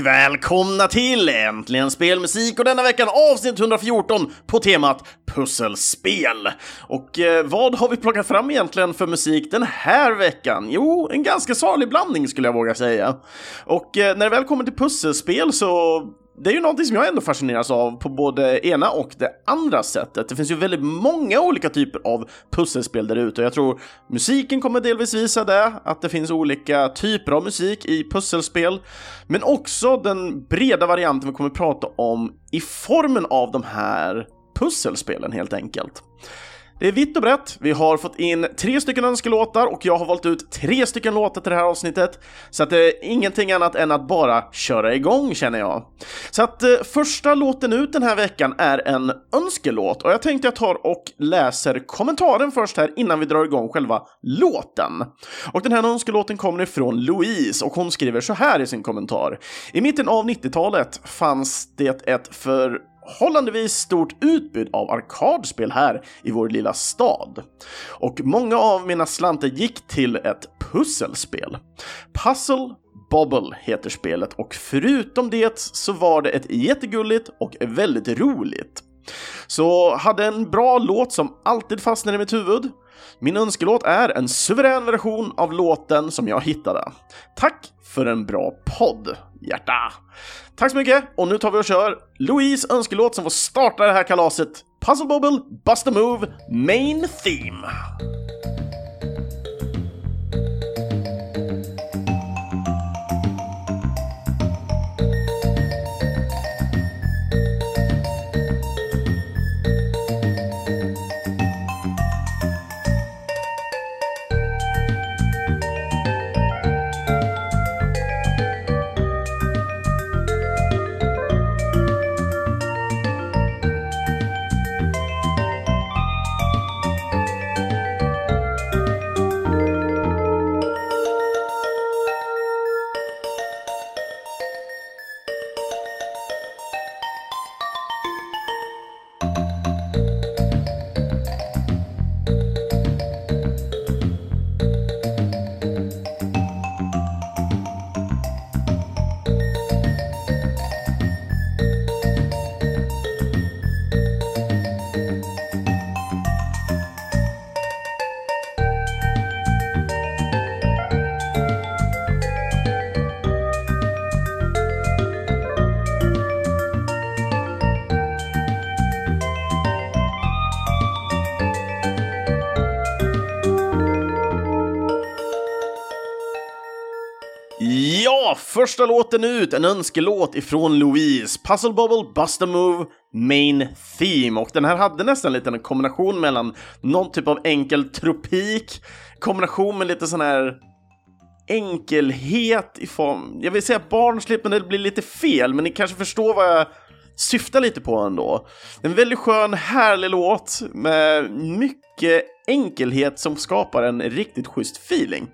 och välkomna till Äntligen Spelmusik och denna veckan avsnitt 114 på temat pusselspel. Och eh, vad har vi plockat fram egentligen för musik den här veckan? Jo, en ganska salig blandning skulle jag våga säga. Och eh, när det väl kommer till pusselspel så det är ju någonting som jag ändå fascineras av på både ena och det andra sättet. Det finns ju väldigt många olika typer av pusselspel där ute och jag tror musiken kommer delvis visa det, att det finns olika typer av musik i pusselspel, men också den breda varianten vi kommer prata om i formen av de här pusselspelen helt enkelt. Det är vitt och brett. Vi har fått in tre stycken önskelåtar och jag har valt ut tre stycken låtar till det här avsnittet. Så att det är ingenting annat än att bara köra igång känner jag. Så att eh, första låten ut den här veckan är en önskelåt och jag tänkte jag tar och läser kommentaren först här innan vi drar igång själva låten. Och den här önskelåten kommer ifrån Louise och hon skriver så här i sin kommentar. I mitten av 90-talet fanns det ett för förhållandevis stort utbud av arkadspel här i vår lilla stad. Och många av mina slantar gick till ett pusselspel. Puzzle Bobble heter spelet och förutom det så var det ett jättegulligt och väldigt roligt. Så hade en bra låt som alltid fastnade i mitt huvud. Min önskelåt är en suverän version av låten som jag hittade. Tack för en bra podd, hjärta! Tack så mycket, och nu tar vi och kör Louise önskelåt som får starta det här kalaset. Puzzle Bobble, Bust a Move, Main Theme. Ja, första låten ut, en önskelåt ifrån Louise. Puzzle Bobble, Bust a Move, Main Theme. Och den här hade nästan lite en kombination mellan någon typ av enkel tropik, kombination med lite sån här enkelhet i form... Jag vill säga barnsligt, men det blir lite fel, men ni kanske förstår vad jag syftar lite på ändå. En väldigt skön, härlig låt med mycket enkelhet som skapar en riktigt schysst feeling.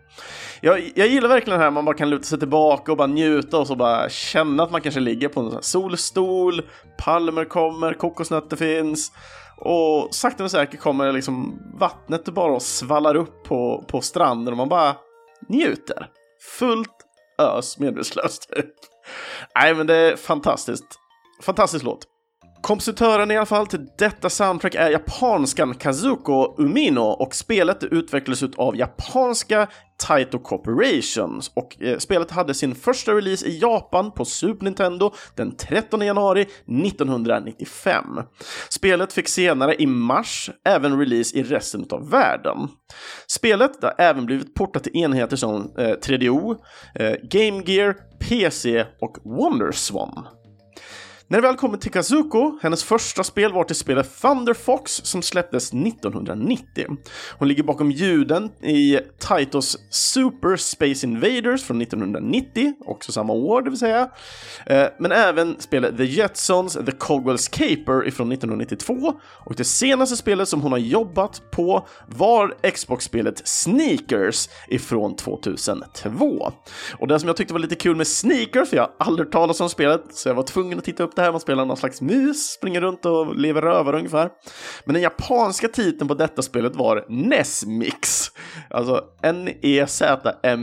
Jag, jag gillar verkligen det här man bara kan luta sig tillbaka och bara njuta och så bara känna att man kanske ligger på en solstol, palmer kommer, kokosnötter finns och sakta men säkert kommer liksom vattnet bara och svallar upp på, på stranden och man bara njuter. Fullt ös medvetslöst. Typ. Nej men det är fantastiskt. Fantastisk låt. Kompositören i alla fall till detta soundtrack är japanskan Kazuko Umino och spelet utvecklades av japanska Taito Corporation och eh, spelet hade sin första release i Japan på Super Nintendo den 13 januari 1995. Spelet fick senare i mars även release i resten av världen. Spelet har även blivit portat till enheter som eh, 3DO, eh, Game Gear, PC och WonderSwan. När det väl kommer till Kazuko, hennes första spel var till spelet Thunder Fox som släpptes 1990. Hon ligger bakom ljuden i Taitos Super Space Invaders från 1990, också samma år det vill säga. Eh, men även spelet The Jetsons The Cogwell's Caper ifrån 1992 och det senaste spelet som hon har jobbat på var Xbox-spelet Sneakers ifrån 2002. Och det som jag tyckte var lite kul med Sneakers, för jag har aldrig talat om spelet, så jag var tvungen att titta upp det här, man spelar någon slags mus, springer runt och lever rövare ungefär. Men den japanska titeln på detta spelet var Nesmix, alltså N-E-Z-M-I-X,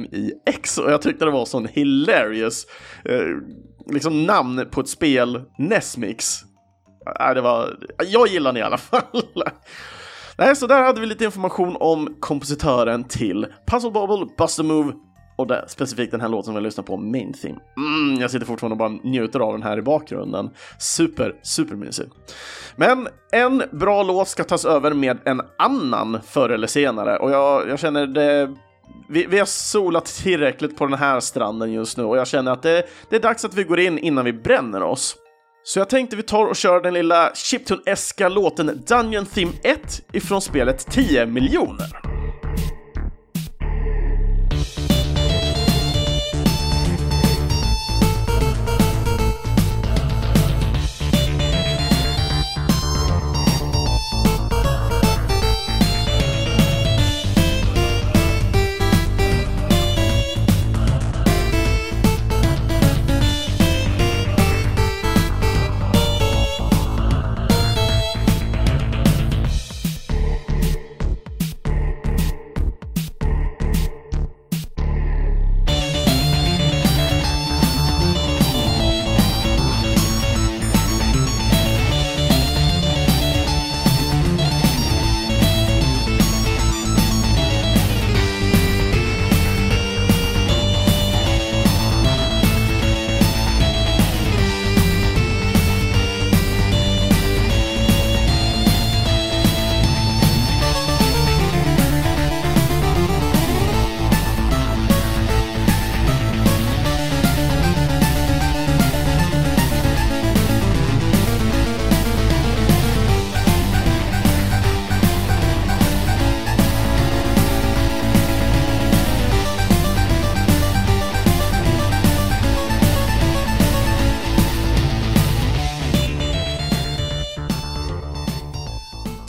och jag tyckte det var sån hilarious eh, liksom namn på ett spel, Nesmix. Äh, det var, jag gillar den i alla fall. Nej, så där hade vi lite information om kompositören till Puzzle Bobble, Buster Move och det, specifikt den här låten som vi lyssnar på, Main Theme. Mm, jag sitter fortfarande och bara njuter av den här i bakgrunden. Super, supermysig. Men en bra låt ska tas över med en annan förr eller senare och jag, jag känner det vi, vi, har solat tillräckligt på den här stranden just nu och jag känner att det, det är dags att vi går in innan vi bränner oss. Så jag tänkte vi tar och kör den lilla chiptune-eska låten Dungeon Theme 1 ifrån spelet 10 miljoner.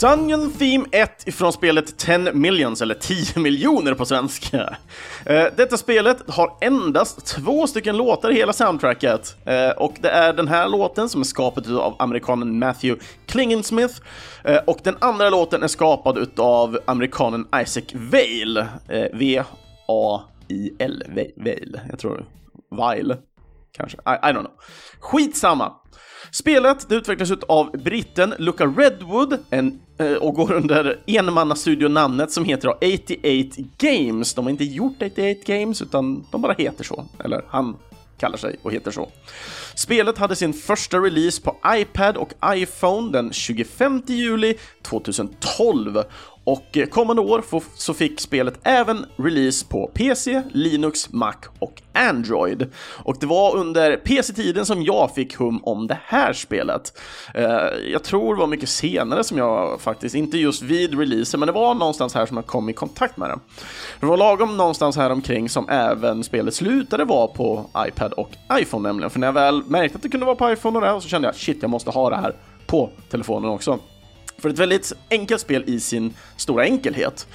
Dungeon Theme 1 ifrån spelet 10 Millions, eller 10 miljoner på svenska. Eh, detta spelet har endast två stycken låtar i hela soundtracket. Eh, och det är den här låten som är skapad av amerikanen Matthew Klingensmith. Eh, och den andra låten är skapad av amerikanen Isaac Vail. V-A-I-L, Vail. Jag tror Vile, kanske. I, I don't know. Skitsamma. Spelet det utvecklas av britten Luca Redwood en, eh, och går under enmannastudionamnet som heter 88 Games. De har inte gjort 88 Games, utan de bara heter så. Eller han kallar sig och heter så. Spelet hade sin första release på iPad och iPhone den 25 juli 2012 och eh, kommande år så fick spelet även release på PC, Linux, Mac och Android. Och det var under PC-tiden som jag fick hum om det här spelet. Eh, jag tror det var mycket senare som jag faktiskt, inte just vid releasen, men det var någonstans här som jag kom i kontakt med det. Det var lagom någonstans här omkring som även spelet slutade vara på iPad och iPhone nämligen. För när jag väl märkte att det kunde vara på iPhone och det så kände jag shit, jag måste ha det här på telefonen också. För ett väldigt enkelt spel i sin stora enkelhet.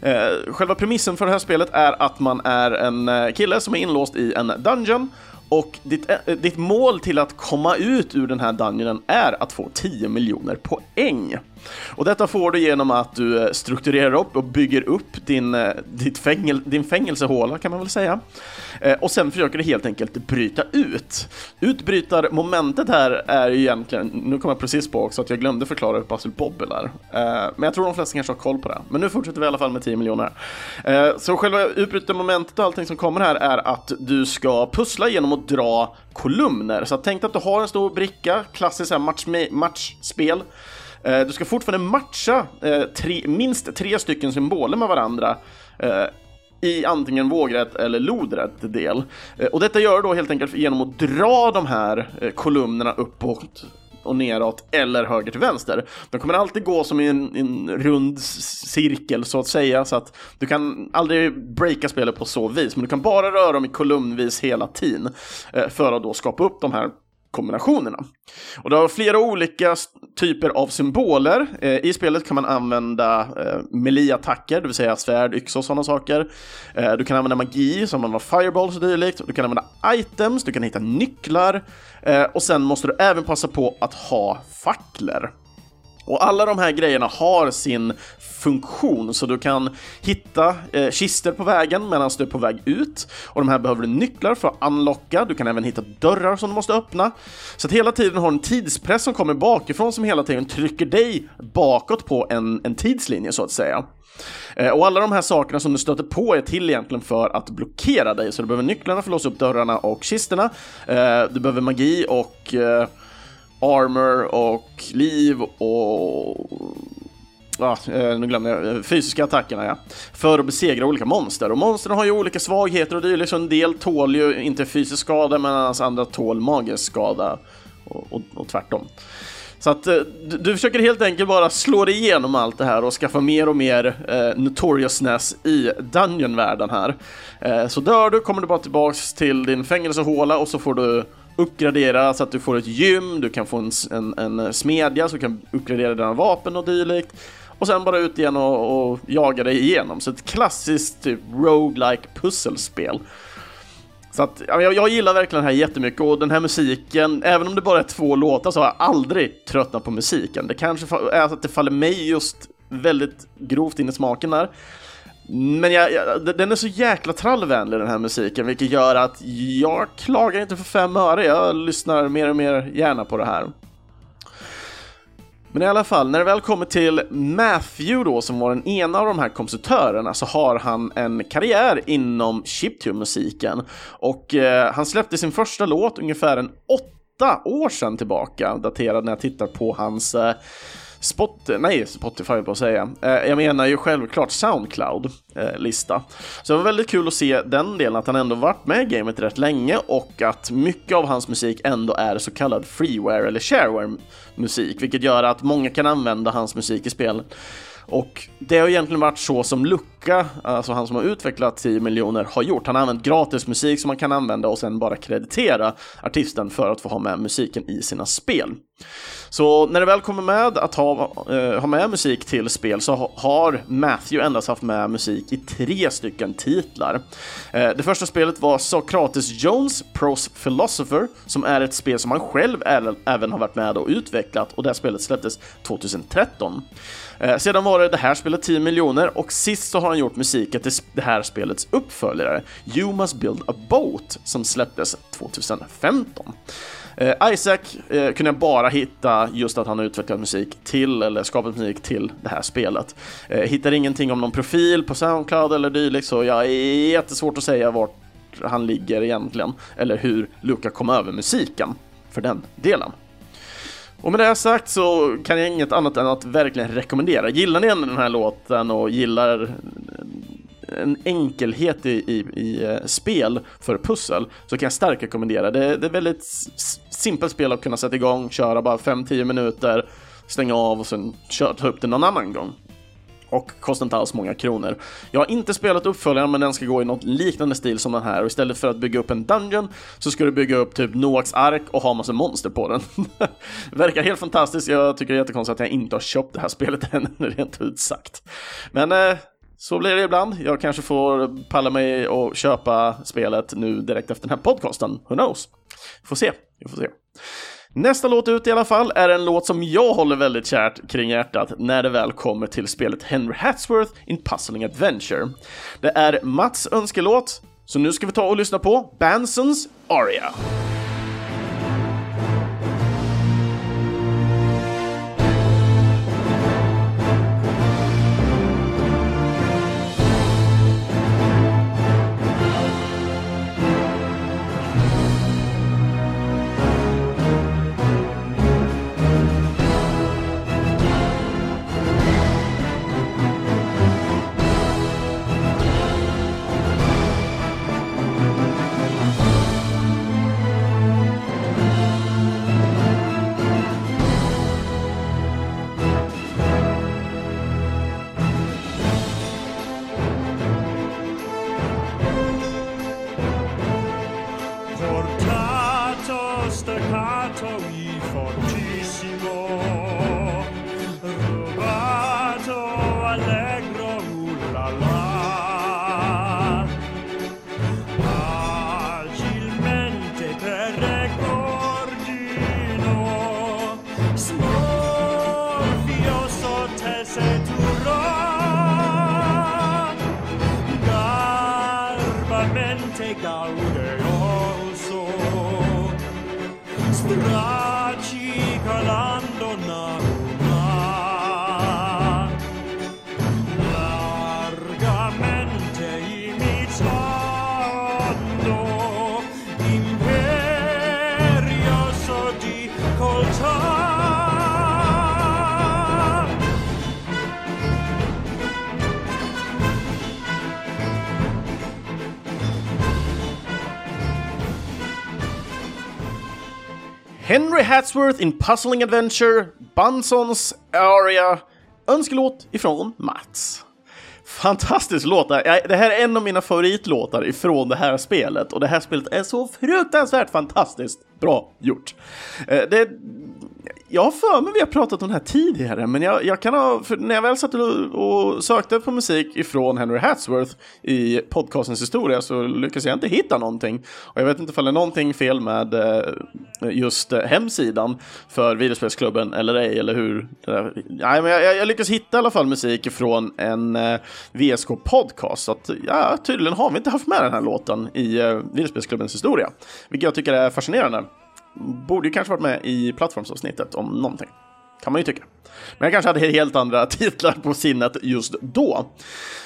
Eh, själva premissen för det här spelet är att man är en eh, kille som är inlåst i en dungeon och ditt, eh, ditt mål till att komma ut ur den här dungeonen är att få 10 miljoner poäng. Och detta får du genom att du eh, strukturerar upp och bygger upp din, eh, ditt fängel, din fängelsehåla kan man väl säga. Eh, och sen försöker du helt enkelt bryta ut. Utbrytarmomentet här är ju egentligen, nu kom jag precis på också att jag glömde förklara hur Puzzle Bobble är. Men jag tror de flesta kanske har koll på det. Men nu fortsätter vi i alla fall med 10 miljoner. Så själva utbrytarmomentet och allting som kommer här är att du ska pussla genom att dra kolumner. Så tänk att du har en stor bricka, klassiskt match, matchspel. Match Eh, du ska fortfarande matcha eh, tre, minst tre stycken symboler med varandra eh, i antingen vågrätt eller lodrätt del. Och detta gör du då helt enkelt genom att dra de här kolumnerna uppåt och neråt eller höger till vänster. De kommer alltid gå som i en, en, rund cirkel så att säga, så att du kan aldrig breaka spelet på så vis, men du kan bara röra dem i kolumnvis hela tiden för att då skapa upp de här kombinationerna. Och det har flera olika typer av symboler. Eh, I spelet kan man använda eh, melee-attacker, det vill säga svärd, yxa och sådana saker. Eh, du kan använda magi, som man har fireballs och dylikt. Du kan använda items, du kan hitta nycklar. Eh, och sen måste du även passa på att ha facklor. Och alla de här grejerna har sin funktion, så du kan hitta eh, kister på vägen medan du är på väg ut. Och de här behöver du nycklar för att unlocka. Du kan även hitta dörrar som du måste öppna. Så att hela tiden har en tidspress som kommer bakifrån som hela tiden trycker dig bakåt på en, en tidslinje så att säga. Eh, och alla de här sakerna som du stöter på är till egentligen för att blockera dig, så du behöver nycklarna för att låsa upp dörrarna och kisterna. Eh, du behöver magi och eh, armor och liv och Ah, eh, nu glömde jag. Eh, fysiska attackerna, ja. För att besegra olika monster. Och monstren har ju olika svagheter och det är liksom en del tål ju inte fysisk skada medan andra tål magisk skada. Och, och, och tvärtom. Så att eh, du, du, försöker helt enkelt bara slå dig igenom allt det här och skaffa mer och mer eh, notoriousness i Dungeon-världen här. Eh, så dör du kommer du bara tillbaks till din fängelsehåla och så får du uppgradera så att du får ett gym, du kan få en, en, en smedja så du kan uppgradera dina vapen och dylikt. Och sen bara ut igen och, och jaga dig igenom. Så ett klassiskt typ roguelike pusselspel. Så att, jag, jag gillar verkligen det här jättemycket och den här musiken, även om det bara är två låtar så har jag aldrig tröttnat på musiken. Det kanske är så att det faller mig just väldigt grovt in i smaken där. Men jag, jag, den är så jäkla trallvänlig den här musiken, vilket gör att jag klagar inte för fem öre. Jag lyssnar mer och mer gärna på det här. Men i alla fall, när det väl kommer till Matthew då, som var den ena av de här kompositörerna, så har han en karriär inom chiptune-musiken. Och eh, han släppte sin första låt ungefär en åtta år sedan tillbaka, daterad när jag tittar på hans eh, Spot, nej, Spotify på att säga. Eh, jag menar ju självklart Soundcloud-lista. Eh, så det var väldigt kul att se den delen, att han ändå varit med i gamet rätt länge och att mycket av hans musik ändå är så kallad freeware eller shareware-musik, vilket gör att många kan använda hans musik i spel. Och det har egentligen varit så som Lucka, alltså han som har utvecklat 10 miljoner, har gjort. Han har använt gratis musik som man kan använda och sen bara kreditera artisten för att få ha med musiken i sina spel. Så när det väl kommer med att ha, eh, ha med musik till spel så har Matthew endast haft med musik i tre stycken titlar. Eh, det första spelet var Socrates Jones, Pros Philosopher, som är ett spel som han själv även har varit med och utvecklat och det spelet släpptes 2013. Eh, sedan var det det här spelet 10 miljoner och sist så har han gjort musiken till det här spelets uppföljare, You Must Build a Boat, som släpptes 2015. Eh, Isaac eh, kunde jag bara hitta just att han har utvecklat musik till, eller skapat musik till det här spelet. Eh, hittar ingenting om någon profil på Soundcloud eller dylikt, så jag är jättesvårt att säga vart han ligger egentligen, eller hur Luca kom över musiken för den delen. Och med det sagt så kan jag inget annat än att verkligen rekommendera. Gillar ni den här låten och gillar en enkelhet i, i, i eh, spel för pussel så kan jag starkt rekommendera. Det, det är väldigt simpelt spel att kunna sätta igång, köra bara 5-10 minuter, stänga av och sen köra, ta upp det någon annan gång och kostar inte alls många kronor. Jag har inte spelat uppföljaren men den ska gå i något liknande stil som den här och istället för att bygga upp en dungeon så ska du bygga upp typ Noaks ark och ha massa monster på den. Verkar helt fantastiskt, jag tycker det är jättekonstigt att jag inte har köpt det här spelet än, rent ut sagt. Men eh, så blir det ibland. Jag kanske får palla mig och köpa spelet nu direkt efter den här podcasten. Who knows? Får se. Vi får se. Nästa låt ut i alla fall är en låt som jag håller väldigt kärt kring hjärtat när det väl kommer till spelet Henry Hatsworth in Puzzling Adventure. Det är Mats önskelåt, så nu ska vi ta och lyssna på Bansons Aria. Hatsworth in Puzzling Adventure, Bunsons Aria, önskelåt ifrån Mats. Fantastisk låt! Det här är en av mina favoritlåtar ifrån det här spelet och det här spelet är så fruktansvärt fantastiskt bra gjort. Eh, det, jag har för mig vi har pratat om det här tidigare, men jag, jag kan ha, när jag väl satt och, sökte på musik ifrån Henry Hatsworth i podcastens historia så lyckades jag inte hitta någonting. Och jag vet inte om det är någonting fel med eh, just eh, hemsidan för videospelsklubben eller ej, eller hur. Nej, men jag, jag lyckades hitta i alla fall musik ifrån en eh, VSK-podcast, så att ja, tydligen har vi inte haft med den här låten i videospelsklubbens historia, vilket jag tycker är fascinerande borde ju kanske varit med i plattformsavsnittet om någonting. Kan man ju tycka. Men jag kanske hade helt andra titlar på sinnet just då.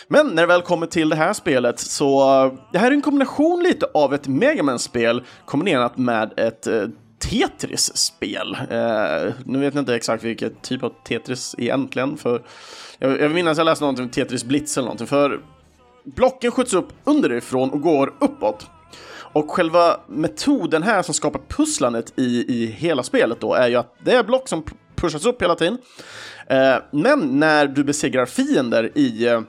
Men när det väl kommer till det här spelet så, det här är en kombination lite av ett Megaman-spel kombinerat med ett eh, Tetris-spel. Eh, nu vet jag inte exakt vilket typ av Tetris egentligen, för jag, jag minns att jag läste någonting om Tetris Blitz eller någonting, för blocken skjuts upp underifrån och går uppåt. Och själva metoden här som skapar pusslandet i, i hela spelet då är ju att det är block som pushas upp hela tiden. Eh, men när du besegrar fiender i eh,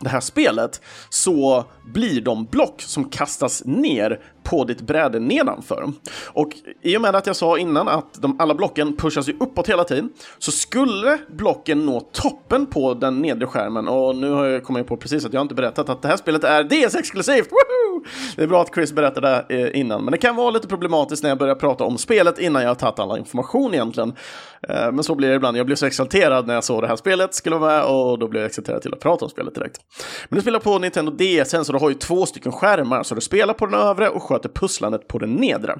det här spelet så blir de block som kastas ner på ditt bräde nedanför. Och i och med att jag sa innan att de, alla blocken pushas ju uppåt hela tiden så skulle blocken nå toppen på den nedre skärmen och nu har jag kommit på precis att jag inte berättat att det här spelet är DS-exklusivt! Det är bra att Chris berättade det eh, innan, men det kan vara lite problematiskt när jag börjar prata om spelet innan jag har tagit alla information egentligen. Eh, men så blir det ibland. Jag blev så exalterad när jag såg det här spelet skulle vara med och då blev jag exalterad till att prata om spelet direkt. Men du spelar på Nintendo DS, så du har ju två stycken skärmar, så du spelar på den övre och sköter pusslandet på den nedre.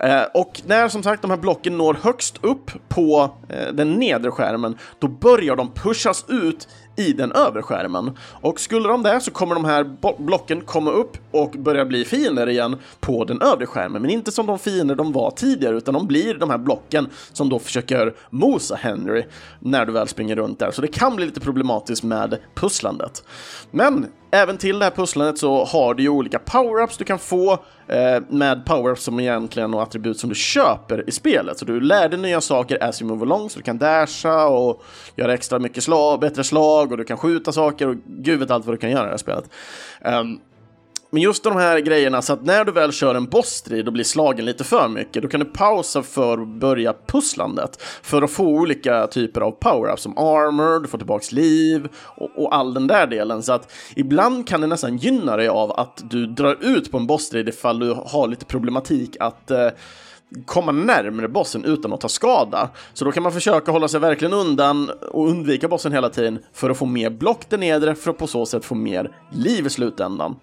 Eh, och när som sagt de här blocken når högst upp på eh, den nedre skärmen, då börjar de pushas ut i den övre skärmen. Och skulle de det så kommer de här blocken komma upp och börja bli fiender igen på den övre skärmen. Men inte som de fiender de var tidigare, utan de blir de här blocken som då försöker mosa Henry när du väl springer runt där. Så det kan bli lite problematiskt med pusslandet. Men Även till det här pusslandet så har du ju olika power-ups du kan få eh, med power-ups som egentligen och attribut som du köper i spelet. Så du lär dig nya saker as you move along, så du kan dasha och göra extra mycket slag, bättre slag och du kan skjuta saker och gud vet allt vad du kan göra i det här spelet. Um, men just de här grejerna, så att när du väl kör en bossstrid och blir slagen lite för mycket, då kan du pausa för att börja pusslandet för att få olika typer av power-ups som armor, du får tillbaks liv och, och, all den där delen. Så att ibland kan det nästan gynna dig av att du drar ut på en bossstrid ifall du har lite problematik att eh, komma närmre bossen utan att ta skada. Så då kan man försöka hålla sig verkligen undan och undvika bossen hela tiden för att få mer block där nedre för att på så sätt få mer liv i slutändan.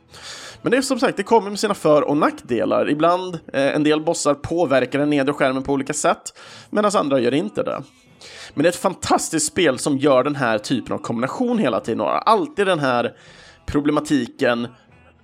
Men det är som sagt, det kommer med sina för och nackdelar. Ibland, eh, en del bossar påverkar den nedre skärmen på olika sätt, medan andra gör inte det. Men det är ett fantastiskt spel som gör den här typen av kombination hela tiden och har alltid den här problematiken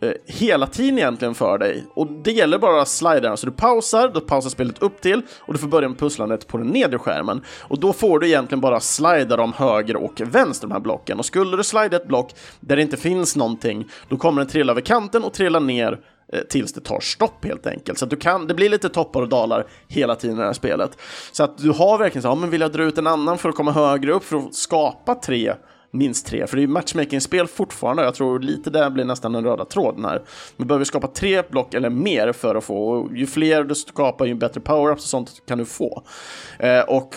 eh, hela tiden egentligen för dig. Och det gäller bara att så du pausar, då pausar spelet upp till och du får börja med pusslandet på den nedre skärmen. Och då får du egentligen bara slida dem höger och vänster, de här blocken. Och skulle du slida ett block där det inte finns någonting, då kommer den trilla över kanten och trilla ner eh, tills det tar stopp helt enkelt. Så att du kan, det blir lite toppar och dalar hela tiden i det här spelet. Så att du har verkligen så, ja men vill jag dra ut en annan för att komma högre upp för att skapa tre minst tre, för det är ju matchmaking-spel fortfarande. Jag tror lite där blir nästan den röda tråden här. Du behöver skapa tre block eller mer för att få, och ju fler du skapar, ju bättre power-ups och sånt kan du få. Eh, och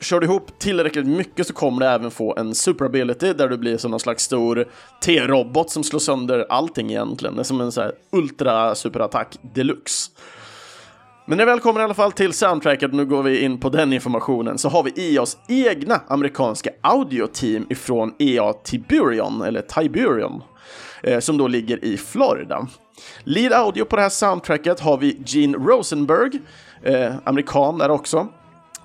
kör du ihop tillräckligt mycket så kommer du även få en super ability där du blir som någon slags stor T-robot som slår sönder allting egentligen. Det är som en sån här ultra superattack deluxe. Men när vi väl kommer i alla fall till soundtracket, nu går vi in på den informationen, så har vi EAs egna amerikanska audioteam ifrån EA Tiburion, eller Tiburion, eh, som då ligger i Florida. Lead audio på det här soundtracket har vi Gene Rosenberg, eh, amerikan där också.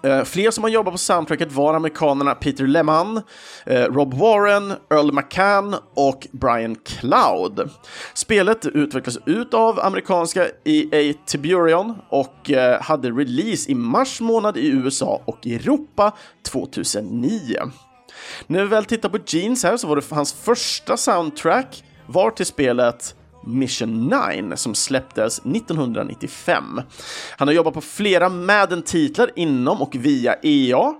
Eh, fler som har jobbat på soundtracket var amerikanerna Peter Lehman, eh, Rob Warren, Earl McCann och Brian Cloud. Spelet utvecklades ut av amerikanska EA Tiburion och eh, hade release i mars månad i USA och Europa 2009. När vi väl tittar på Jeans här så var det hans första soundtrack var till spelet Mission 9 som släpptes 1995. Han har jobbat på flera Madden-titlar inom och via EA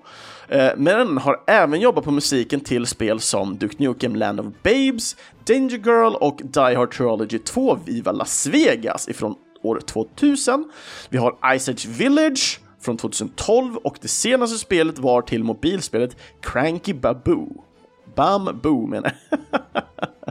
eh, men har även jobbat på musiken till spel som Duke Nukem Land of Babes, Danger Girl och Die Hard Trilogy 2 Viva Las Vegas ifrån år 2000. Vi har Ice Age Village från 2012 och det senaste spelet var till mobilspelet Cranky Baboo. Bamboo menar jag.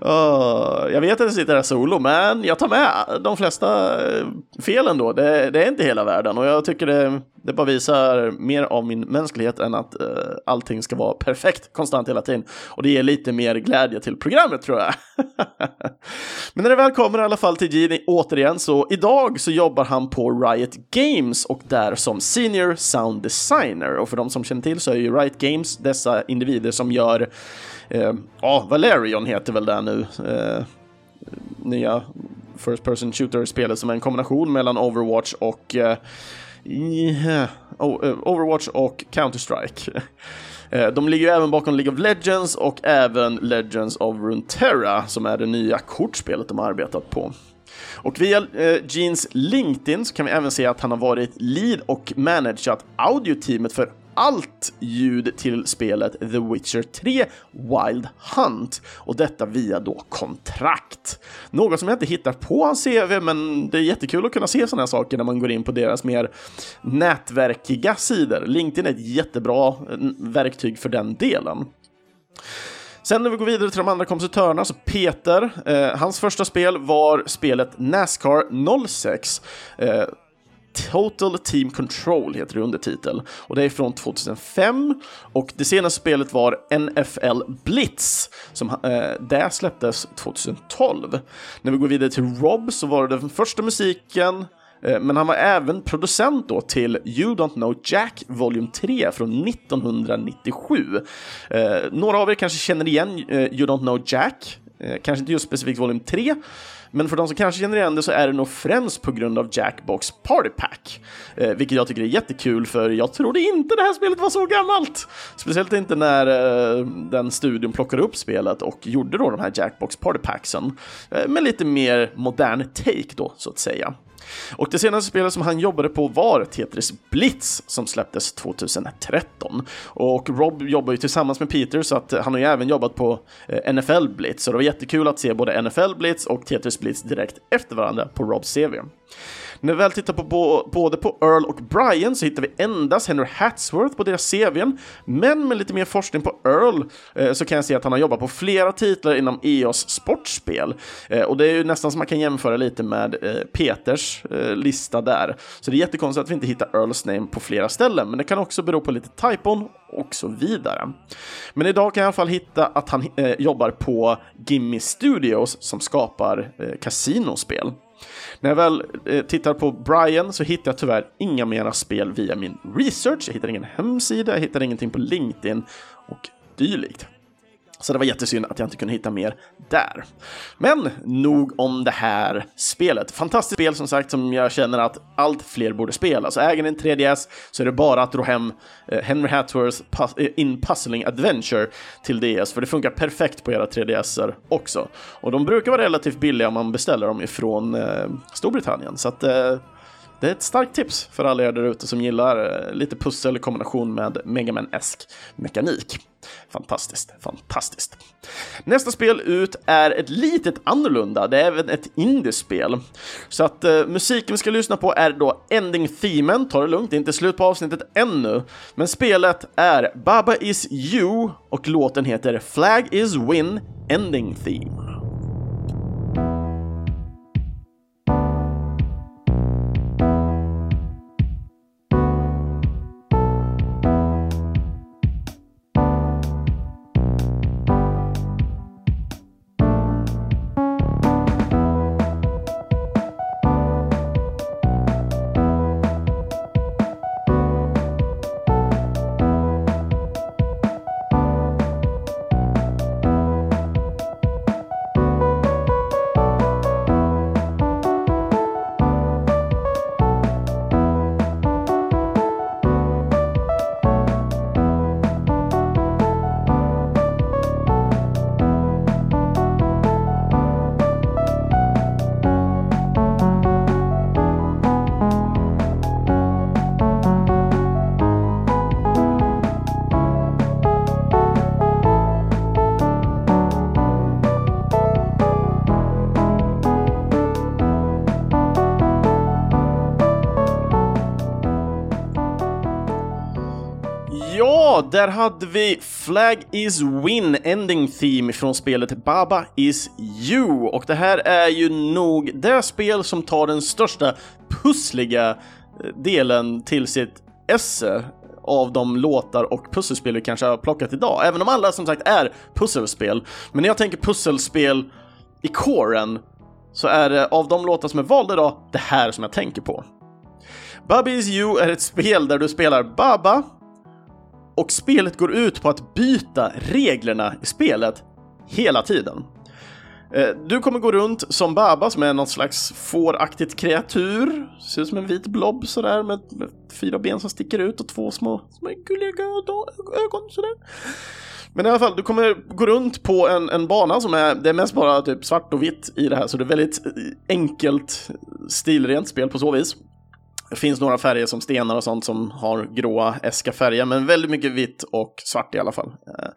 Oh, jag vet att jag sitter här solo, men jag tar med de flesta eh, felen då. Det, det är inte hela världen och jag tycker det, det bara visar mer av min mänsklighet än att uh, allting ska vara perfekt konstant hela tiden. Och det ger lite mer glädje till programmet tror jag. men när det väl kommer i alla fall till Gini återigen så idag så jobbar han på Riot Games och där som Senior Sound Designer. Och för de som känner till så är ju Riot Games dessa individer som gör Eh, ja, Valerion heter väl det nu. Eh, nya First Person Shooter-spelet som är en kombination mellan Overwatch och uh, Overwatch och Counter-Strike. De ligger även bakom League of Legends och även Legends of Runeterra som är det nya kortspelet de har arbetat på. Och via eh, Jeans LinkedIn så kan vi även se att han har varit lead och managerat audioteamet för allt ljud till spelet The Witcher 3 Wild Hunt och detta via då kontrakt. Något som jag inte hittar på hans CV, men det är jättekul att kunna se sådana här saker när man går in på deras mer nätverkiga sidor. LinkedIn är ett jättebra mm, verktyg för den delen. Sen när vi går vidare till de andra kompositörerna, så Peter, eh, hans första spel var spelet Nascar 06. Eh, Total Team Control heter det under titel och det är från 2005 och det senaste spelet var NFL Blitz som eh, det släpptes 2012. När vi går vidare till Rob så var det den första musiken eh, men han var även producent då till You Don't Know Jack Volume 3 från 1997. Eh, några av er kanske känner igen eh, You Don't Know Jack, eh, kanske inte just specifikt Volume 3, men för de som kanske känner igen det så är det nog främst på grund av Jackbox Party Pack, eh, vilket jag tycker är jättekul för jag trodde inte det här spelet var så gammalt. Speciellt inte när eh, den studion plockade upp spelet och gjorde då de här Jackbox Party Packsen eh, med lite mer modern take då, så att säga. Och det senaste spelet som han jobbade på var Tetris Blitz som släpptes 2013. Och Rob jobbar ju tillsammans med Peter så att han har ju även jobbat på eh, NFL Blitz. Så det var jättekul att se både NFL Blitz och Tetris Blitz direkt efter varandra på Robs CV. När vi väl tittar på både på Earl och Brian så hittar vi endast Henry Hatsworth på deras CVn, men med lite mer forskning på Earl eh, så kan jag se att han har jobbat på flera titlar inom EOS sportspel. Eh, och det är ju nästan som man kan jämföra lite med eh, Peters eh, lista där. Så det är jättekonstigt att vi inte hittar Earls name på flera ställen, men det kan också bero på lite typon och så vidare. Men idag kan jag i alla fall hitta att han eh, jobbar på Gimme Studios som skapar eh, kasinospel. När jag väl eh, tittar på Brian så hittar jag tyvärr inga mera spel via min research. Jag hittar ingen hemsida, jag hittar ingenting på LinkedIn och dylikt. Så det var jättesynd att jag inte kunde hitta mer där. Men nog om det här spelet. Fantastiskt spel som sagt som jag känner att allt fler borde spela. Så äger ni en 3DS så är det bara att dra hem eh, Henry Hathworths eh, In Puzzling Adventure till DS, för det funkar perfekt på era 3DSer också. Och de brukar vara relativt billiga om man beställer dem ifrån eh, Storbritannien, så att eh, det är ett starkt tips för alla er där ute som gillar eh, lite pussel i kombination med Megaman-esk mekanik. Fantastiskt, fantastiskt. Nästa spel ut är ett litet annorlunda, det är även ett indiespel. Så att eh, musiken vi ska lyssna på är då Ending Themen, ta det lugnt, det är inte slut på avsnittet ännu. Men spelet är Baba Is You och låten heter Flag Is Win Ending Theme. Där hade vi Flag is Win Ending Theme från spelet Baba is You. Och det här är ju nog det spel som tar den största pussliga eh, delen till sitt esse av de låtar och pusselspel vi kanske har plockat idag. Även om alla som sagt är pusselspel. Men när jag tänker pusselspel i coren så är det av de låtar som är valda idag det här som jag tänker på. Baba is You är ett spel där du spelar Baba och spelet går ut på att byta reglerna i spelet hela tiden. Eh, du kommer gå runt som Baba som är någon slags fåraktigt kreatur. Ser ut som en vit blob sådär med, med fyra ben som sticker ut och två små, små gulliga ögon sådär. Men i alla fall, du kommer gå runt på en, en bana som är, det är mest bara typ svart och vitt i det här, så det är väldigt eh, enkelt stilrent spel på så vis. Det finns några färger som stenar och sånt som har gråa äska färger, men väldigt mycket vitt och svart i alla fall. Eh,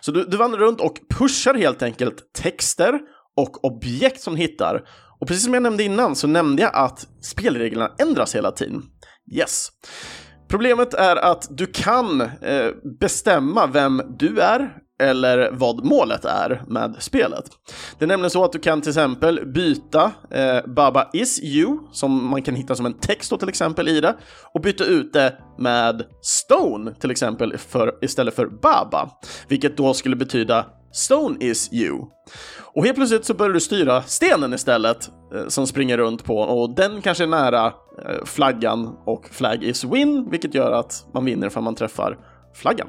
så du, du vandrar runt och pushar helt enkelt texter och objekt som du hittar. Och precis som jag nämnde innan så nämnde jag att spelreglerna ändras hela tiden. Yes. Problemet är att du kan eh, bestämma vem du är eller vad målet är med spelet. Det är nämligen så att du kan till exempel byta eh, Baba is you, som man kan hitta som en text då till exempel i det, och byta ut det med Stone till exempel för, istället för Baba, vilket då skulle betyda Stone is you. Och helt plötsligt så börjar du styra stenen istället eh, som springer runt på och den kanske är nära eh, flaggan och flag is win, vilket gör att man vinner för man träffar flaggan.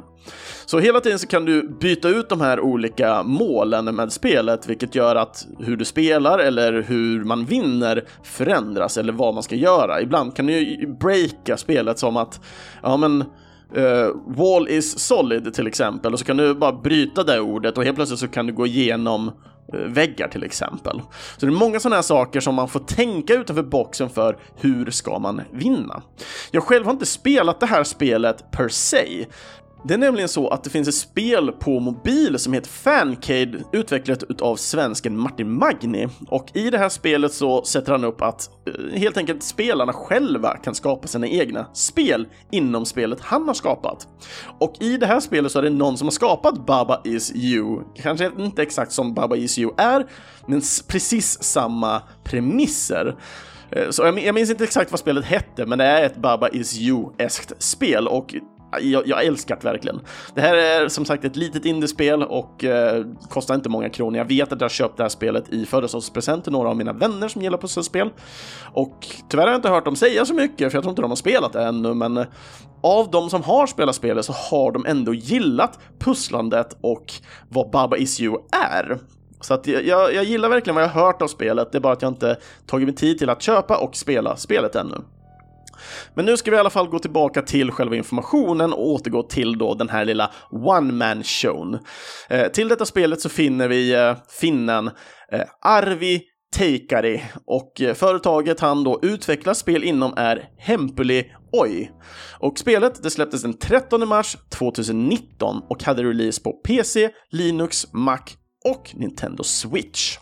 Så hela tiden så kan du byta ut de här olika målen med spelet, vilket gör att hur du spelar eller hur man vinner förändras eller vad man ska göra. Ibland kan du ju breaka spelet som att, ja men Uh, wall is solid till exempel och så kan du bara bryta det ordet och helt plötsligt så kan du gå igenom väggar till exempel. Så det är många sådana här saker som man får tänka utanför boxen för hur ska man vinna. Jag själv har inte spelat det här spelet per se, det är nämligen så att det finns ett spel på mobil som heter Fancade utvecklat av svensken Martin Magni och i det här spelet så sätter han upp att eh, helt enkelt spelarna själva kan skapa sina egna spel inom spelet han har skapat. Och i det här spelet så är det någon som har skapat Baba Is You, kanske inte exakt som Baba Is You är, men precis samma premisser. Eh, så jag minns inte exakt vad spelet hette, men det är ett Baba Is You-eskt spel och jag, jag älskar det verkligen. Det här är som sagt ett litet indiespel och eh, kostar inte många kronor. Jag vet att jag köpt det här spelet i födelsedagspresent till några av mina vänner som gillar pusselspel. Och tyvärr har jag inte hört dem säga så mycket, för jag tror inte de har spelat det ännu, men eh, av de som har spelat spelet så har de ändå gillat pusslandet och vad Baba Is You är. Så att jag, jag, jag gillar verkligen vad jag har hört av spelet, det är bara att jag inte tagit mig tid till att köpa och spela spelet ännu. Men nu ska vi i alla fall gå tillbaka till själva informationen och återgå till då den här lilla one man shown. Eh, till detta spelet så finner vi eh, finnen eh, Arvi Teikari och eh, företaget han då utvecklar spel inom är Hempeli Oi. Och spelet det släpptes den 13 mars 2019 och hade release på PC, Linux, Mac och Nintendo Switch.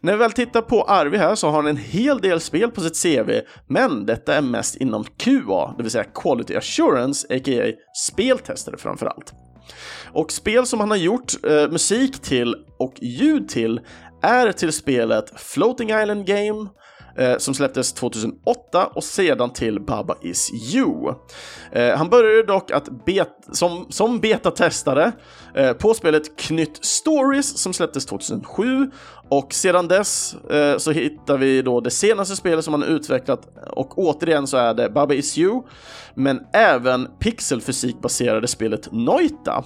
När vi väl tittar på Arvi här så har han en hel del spel på sitt CV, men detta är mest inom QA, det vill säga Quality Assurance, a.k.a. speltestare framför allt. Och spel som han har gjort eh, musik till och ljud till är till spelet Floating Island Game, Eh, som släpptes 2008 och sedan till Baba Is You. Eh, han började dock att bet som, som betatestare eh, på spelet Knytt Stories som släpptes 2007 och sedan dess eh, så hittar vi då det senaste spelet som han utvecklat och återigen så är det Baba Is You men även pixelfysikbaserade spelet Noita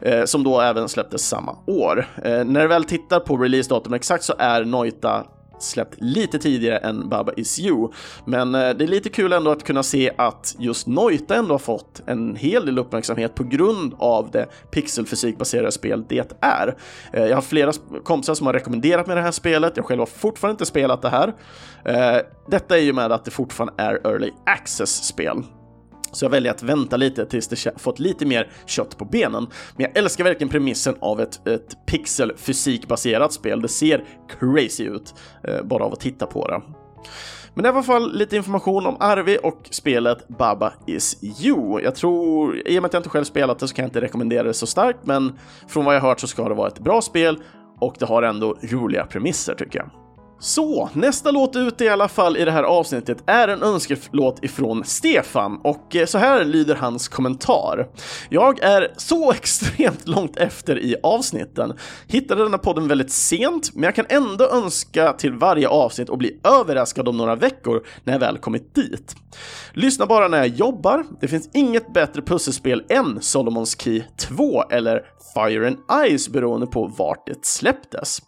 eh, som då även släpptes samma år. Eh, när du väl tittar på releasedatumet exakt så är Noita släppt lite tidigare än Baba Is You. Men eh, det är lite kul ändå att kunna se att just Noita ändå har fått en hel del uppmärksamhet på grund av det pixelfysikbaserade spel det är. Eh, jag har flera kompisar som har rekommenderat mig det här spelet, jag själv har fortfarande inte spelat det här. Eh, detta är ju med att det fortfarande är Early Access-spel. Så jag väljer att vänta lite tills det fått lite mer kött på benen. Men jag älskar verkligen premissen av ett, ett pixelfysikbaserat spel. Det ser crazy ut eh, bara av att titta på det. Men i alla fall lite information om Arvi och spelet Baba is you. Jag tror, i och med att jag inte själv spelat det så kan jag inte rekommendera det så starkt, men från vad jag hört så ska det vara ett bra spel och det har ändå roliga premisser tycker jag. Så, nästa låt ut i alla fall i det här avsnittet är en önskelåt ifrån Stefan och eh, så här lyder hans kommentar. Jag är så extremt långt efter i avsnitten. Hittade denna podden väldigt sent, men jag kan ändå önska till varje avsnitt och bli överraskad om några veckor när jag väl kommit dit. Lyssna bara när jag jobbar. Det finns inget bättre pusselspel än Solomons Key 2 eller Fire and Ice beroende på vart det släpptes.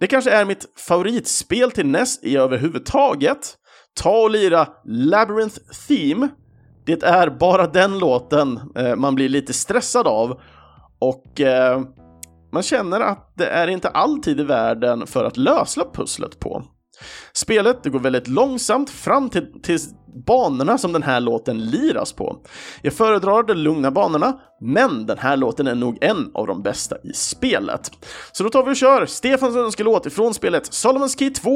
Det kanske är mitt favoritspel till NES i överhuvudtaget. Ta och lira Labyrinth Theme. Det är bara den låten eh, man blir lite stressad av och eh, man känner att det är inte alltid i världen för att lösa pusslet på. Spelet det går väldigt långsamt fram till, till banorna som den här låten liras på. Jag föredrar de lugna banorna, men den här låten är nog en av de bästa i spelet. Så då tar vi och kör Stefans önskelåt ifrån spelet Solomon's Key 2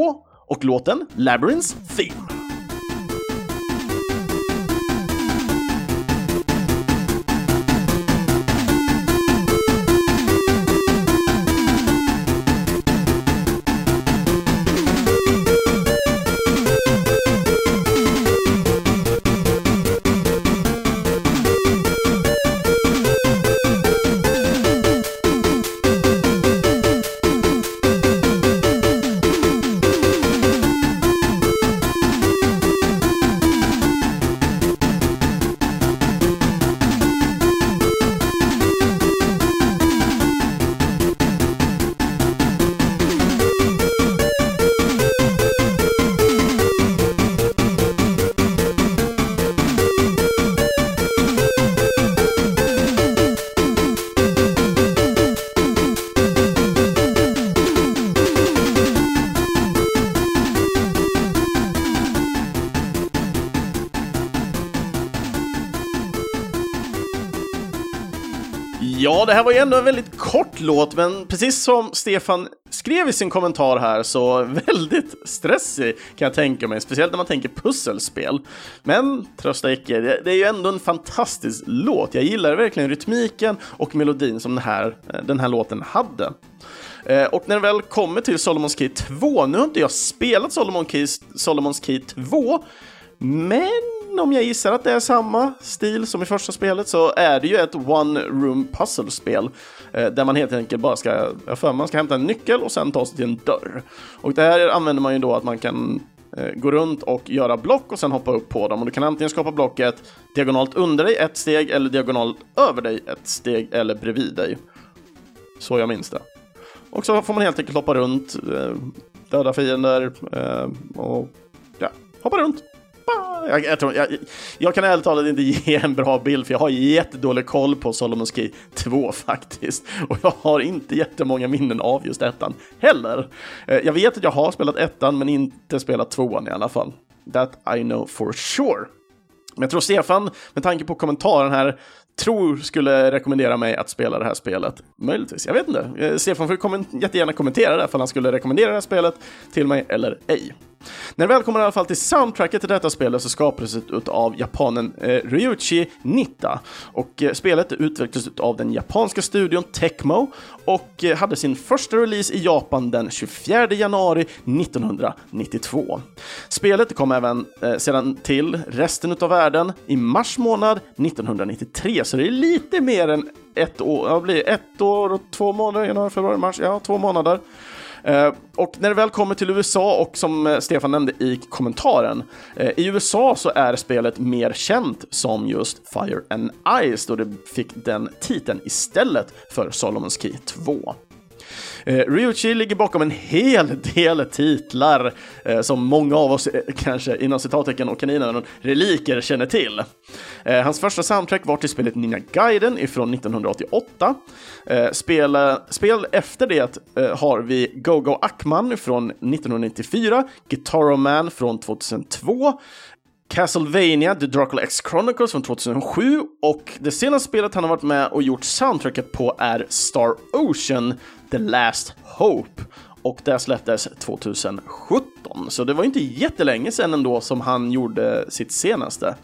och låten Labyrinth's Theme. Ändå en väldigt kort låt, men precis som Stefan skrev i sin kommentar här så väldigt stressig kan jag tänka mig, speciellt när man tänker pusselspel. Men trösta icke, det är ju ändå en fantastisk låt. Jag gillar verkligen rytmiken och melodin som den här, eh, den här låten hade. Eh, och när det väl kommer till Solomons Key 2, nu har inte jag spelat Solomon Key, Solomons Key 2, men om jag gissar att det är samma stil som i första spelet så är det ju ett one room puzzle-spel eh, där man helt enkelt bara ska, jag för man ska hämta en nyckel och sen ta sig till en dörr. Och det här använder man ju då att man kan eh, gå runt och göra block och sen hoppa upp på dem. Och du kan antingen skapa blocket diagonalt under dig ett steg eller diagonalt över dig ett steg eller bredvid dig. Så jag minns det. Och så får man helt enkelt hoppa runt, eh, döda fiender eh, och ja, hoppa runt. Jag, jag, tror, jag, jag, kan ärligt talat inte ge en bra bild för jag har jättedålig koll på Solomon's Key 2 faktiskt. Och jag har inte jättemånga minnen av just ettan heller. Eh, jag vet att jag har spelat ettan men inte spelat tvåan i alla fall. That I know for sure. Men jag tror Stefan, med tanke på kommentaren här, tror skulle rekommendera mig att spela det här spelet. Möjligtvis, jag vet inte. Eh, Stefan får komment jättegärna kommentera det, för han skulle rekommendera det här spelet till mig eller ej. När vi väl kommer i alla fall till soundtracket till detta spelet så skapades det av japanen eh, Ryuichi Nitta och eh, spelet utvecklades av den japanska studion Tecmo och eh, hade sin första release i Japan den 24 januari 1992. Spelet kom även eh, sedan till resten av världen i mars månad 1993, så det är lite mer än ett år, ja, blir ett år och två månader, januari, februari, mars, ja, två månader. Eh, och när det väl kommer till USA och som eh, Stefan nämnde i kommentaren, eh, i USA så är spelet mer känt som just Fire and Ice då det fick den titeln istället för Solomons Key 2. Eh, Ryuchi ligger bakom en hel del titlar eh, som många av oss, eh, kanske inom citattecken och kaninen, reliker känner till. Eh, hans första soundtrack var till spelet Ninja Gaiden ifrån 1988. Eh, spel, spel efter det eh, har vi Go-Go Ackman från 1994, Guitar Man från 2002, Castlevania The Dracula X Chronicles från 2007 och det senaste spelet han har varit med och gjort soundtracket på är Star Ocean The Last Hope. och det släpptes 2017. Så det var inte jättelänge sedan ändå som han gjorde sitt senaste.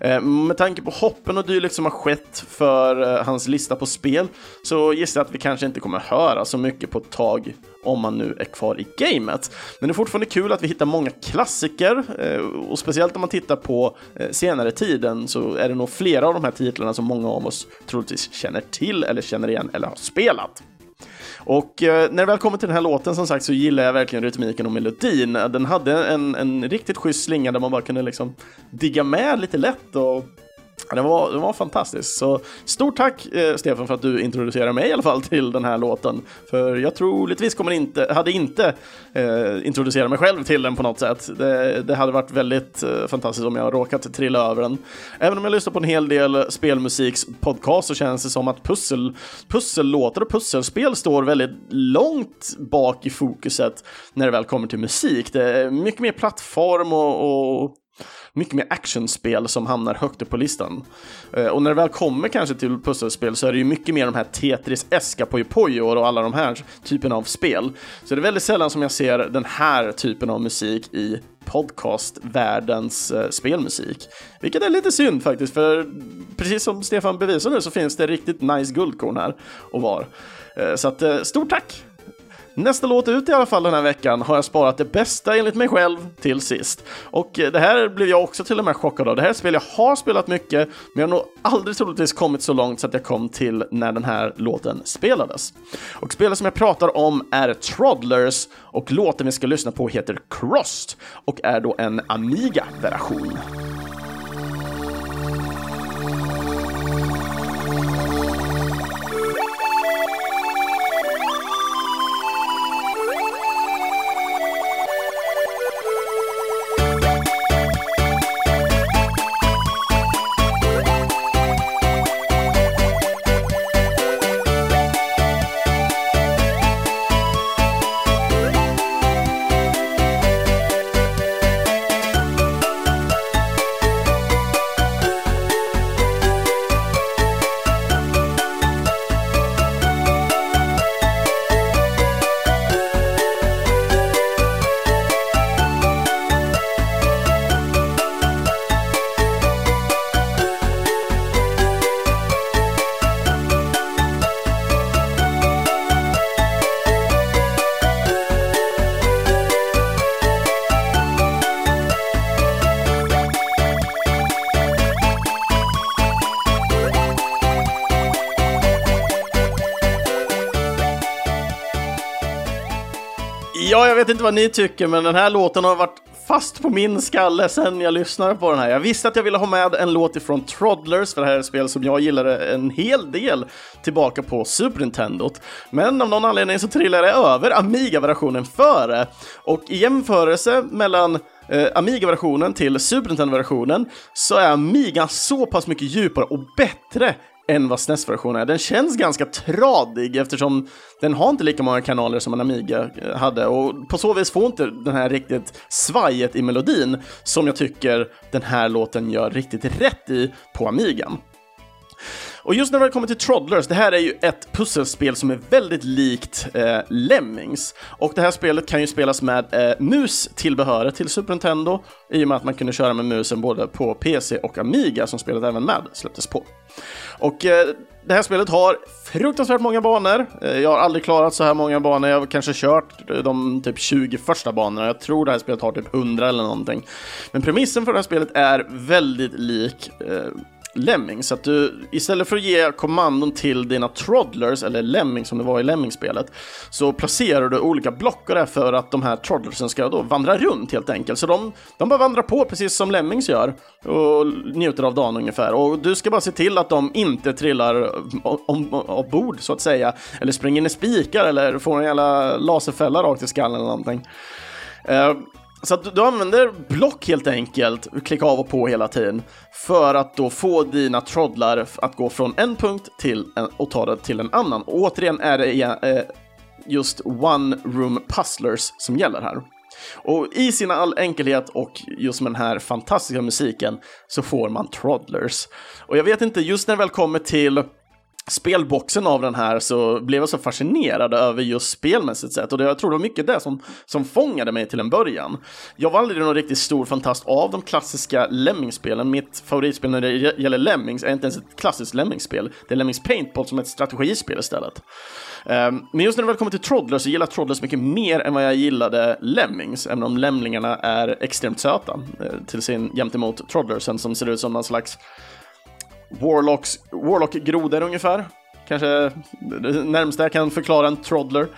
Eh, med tanke på hoppen och dylikt som har skett för eh, hans lista på spel så gissar jag att vi kanske inte kommer höra så mycket på ett tag om man nu är kvar i gamet. Men det är fortfarande kul att vi hittar många klassiker eh, och speciellt om man tittar på eh, senare tiden så är det nog flera av de här titlarna som många av oss troligtvis känner till eller känner igen eller har spelat. Och eh, när det väl kommer till den här låten som sagt så gillar jag verkligen rytmiken och melodin. Den hade en, en riktigt schysst slinga där man bara kunde liksom digga med lite lätt och den var, den var fantastisk. Så stort tack eh, Stefan för att du introducerade mig i alla fall till den här låten. För jag troligtvis kommer inte, hade inte eh, introducerat mig själv till den på något sätt. Det, det hade varit väldigt eh, fantastiskt om jag råkat trilla över den. Även om jag lyssnar på en hel del spelmusikspodcast så känns det som att pussel, pussellåtar och pusselspel står väldigt långt bak i fokuset när det väl kommer till musik. Det är mycket mer plattform och, och mycket mer actionspel som hamnar högt upp på listan. Eh, och när det väl kommer kanske till pusselspel så är det ju mycket mer de här Tetris-eska Puyo Puyo och alla de här typen av spel. Så det är väldigt sällan som jag ser den här typen av musik i podcastvärldens eh, spelmusik. Vilket är lite synd faktiskt, för precis som Stefan bevisar nu så finns det riktigt nice guldkorn här och var. Eh, så att, stort tack Nästa låt ut i alla fall den här veckan har jag sparat det bästa enligt mig själv till sist. Och eh, det här blev jag också till och med chockad av. Det här är ett spel jag har spelat mycket, men jag har nog aldrig troligtvis kommit så långt så att jag kom till när den här låten spelades. Och spelet som jag pratar om är Troddlers och låten vi ska lyssna på heter Crossed och är då en Amiga-version. Jag vet inte vad ni tycker, men den här låten har varit fast på min skalle sen jag lyssnade på den här. Jag visste att jag ville ha med en låt ifrån Troddlers, för det här är ett spel som jag gillade en hel del tillbaka på Super Nintendo. Men av någon anledning så trillade jag över Amiga-versionen före. Och i jämförelse mellan eh, Amiga-versionen till Super Nintendo-versionen så är Amiga så pass mycket djupare och bättre än vad SNES-versionen är. Den känns ganska tradig eftersom den har inte lika många kanaler som en Amiga eh, hade och på så vis får inte den här riktigt svajet i melodin som jag tycker den här låten gör riktigt rätt i på Amigan. Och just när det kommer till Troddlers, det här är ju ett pusselspel som är väldigt likt eh, Lemmings. Och det här spelet kan ju spelas med eh, mus-tillbehöret till Super Nintendo i och med att man kunde köra med musen både på PC och Amiga som spelet även med släpptes på. Och eh, det här spelet har fruktansvärt många banor. Eh, jag har aldrig klarat så här många banor. Jag har kanske kört eh, de typ 20 första banorna. Jag tror det här spelet har typ 100 eller någonting. Men premissen för det här spelet är väldigt lik eh, Lemming. Så att du istället för att ge kommandon till dina Troddlers, eller Lemming som det var i Lemming-spelet, så placerar du olika block där för att de här Troddlersen ska då vandra runt helt enkelt. Så de, de bara vandrar på precis som Lemmings gör och njuter av dagen ungefär. Och du ska bara se till att de inte trillar ombord så att säga, eller springer in i spikar eller får en jävla laserfälla rakt i skallen eller någonting. Uh, så att du använder block helt enkelt, klicka av och på hela tiden, för att då få dina troddlar att gå från en punkt till en, och ta det till en annan. Och återigen är det eh, just one room puzzlers som gäller här. Och i sin all enkelhet och just med den här fantastiska musiken så får man troddlers. Och jag vet inte, just när det väl kommer till spelboxen av den här så blev jag så fascinerad över just spelmässigt sett och det, jag tror det var mycket det som, som fångade mig till en början. Jag var aldrig någon riktigt stor fantast av de klassiska Lemmingspelen. Mitt favoritspel när det gäller Lemmings är inte ens ett klassiskt Lemmingspel. Det är Lemmings Paintball som är ett strategispel istället. Um, men just när det väl kommer till Troddlers så gillar jag Troddlers mycket mer än vad jag gillade Lemmings, även om Lemlingarna är extremt söta uh, till sin jämt emot Troddlersen som ser ut som någon slags Warlocks, Warlock-grodor ungefär. Kanske det närmsta jag kan förklara en Troddler.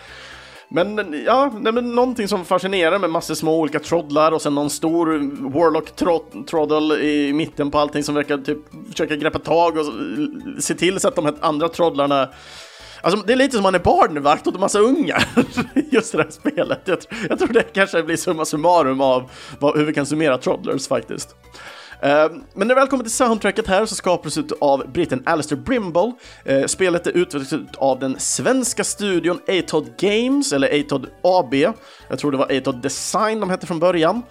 Men ja, nej, men någonting som fascinerar med massor små olika troddlar och sen någon stor warlock troddle i mitten på allting som verkar typ försöka greppa tag och se till så att de här andra troddlarna Alltså det är lite som man är barnvakt åt en massa ungar, just det här spelet. Jag, jag tror det kanske blir summa summarum av vad, hur vi kan summera Troddlers faktiskt. Ehm, men när det väl kommer till soundtracket här så skapades det av britten Alistair Brimble. Ehm, spelet är utvecklat av den svenska studion Atod Games, eller Atod AB. Jag tror det var Atod Design de hette från början.